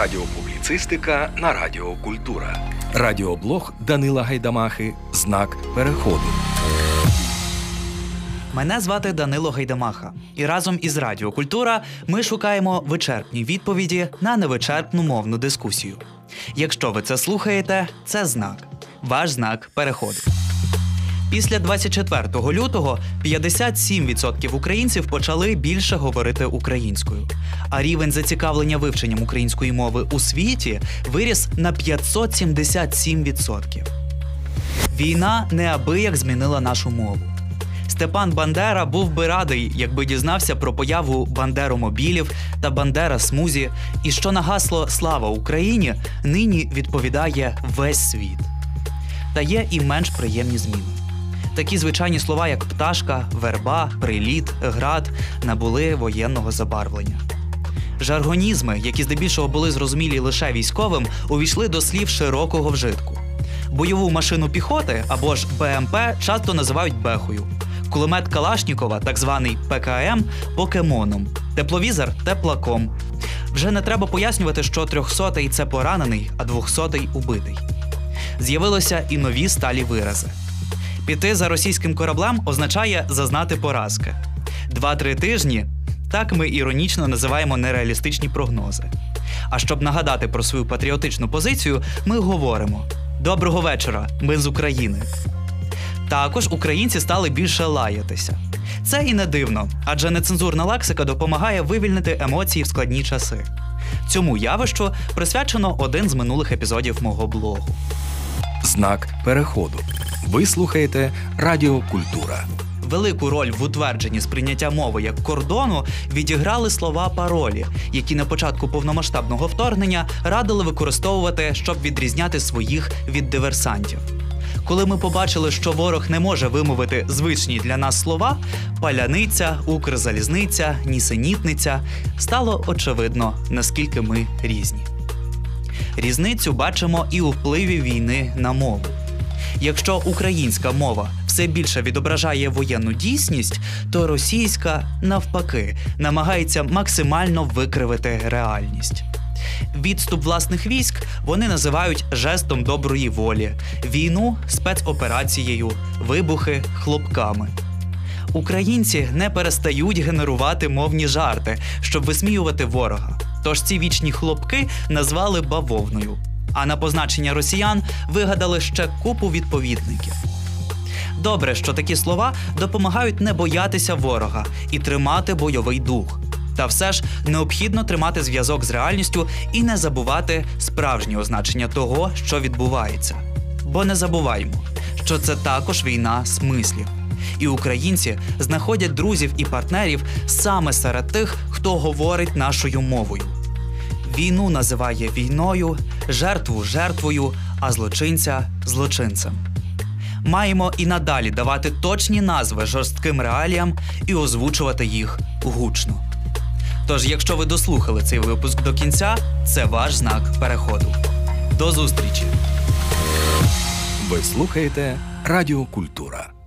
Радіопубліцистика на Радіо Культура. Радіоблог Данила Гайдамахи. Знак переходу. Мене звати Данило Гайдамаха, і разом із Радіо Культура ми шукаємо вичерпні відповіді на невичерпну мовну дискусію. Якщо ви це слухаєте, це знак. Ваш знак переходу. Після 24 лютого 57% українців почали більше говорити українською, а рівень зацікавлення вивченням української мови у світі виріс на 577%. Війна неабияк змінила нашу мову. Степан Бандера був би радий, якби дізнався про появу бандеромобілів та бандера смузі, і що на гасло Слава Україні нині відповідає весь світ. Та є і менш приємні зміни. Такі звичайні слова, як пташка, верба, приліт, град, набули воєнного забарвлення. Жаргонізми, які здебільшого були зрозумілі лише військовим, увійшли до слів широкого вжитку. Бойову машину піхоти або ж БМП часто називають бехою. Кулемет Калашнікова, так званий ПКМ, покемоном, тепловізор теплаком. Вже не треба пояснювати, що трьохсотий це поранений, а двохсотий убитий. З'явилися і нові сталі вирази. Піти за російським кораблем означає зазнати поразки. Два-три тижні так ми іронічно називаємо нереалістичні прогнози. А щоб нагадати про свою патріотичну позицію, ми говоримо: Доброго вечора! Ми з України. Також українці стали більше лаятися. Це і не дивно, адже нецензурна лексика допомагає вивільнити емоції в складні часи. Цьому явищу присвячено один з минулих епізодів мого блогу. Знак переходу. Ви слухаєте Радіо Культура. Велику роль в утвердженні сприйняття мови як кордону відіграли слова паролі, які на початку повномасштабного вторгнення радили використовувати, щоб відрізняти своїх від диверсантів. Коли ми побачили, що ворог не може вимовити звичні для нас слова паляниця, укрзалізниця, нісенітниця, стало очевидно, наскільки ми різні. Різницю бачимо і у впливі війни на мову. Якщо українська мова все більше відображає воєнну дійсність, то російська, навпаки, намагається максимально викривити реальність. Відступ власних військ вони називають жестом доброї волі, війну спецоперацією, вибухи хлопками. Українці не перестають генерувати мовні жарти, щоб висміювати ворога. Тож ці вічні хлопки назвали бавовною. А на позначення росіян вигадали ще купу відповідників. Добре, що такі слова допомагають не боятися ворога і тримати бойовий дух. Та все ж необхідно тримати зв'язок з реальністю і не забувати справжнє означення того, що відбувається. Бо не забуваймо, що це також війна смислів. І українці знаходять друзів і партнерів саме серед тих, хто говорить нашою мовою. Війну називає війною, жертву жертвою, а злочинця злочинцем. Маємо і надалі давати точні назви жорстким реаліям і озвучувати їх гучно. Тож, якщо ви дослухали цей випуск до кінця, це ваш знак переходу. До зустрічі! Ви слухаєте Радіо Культура.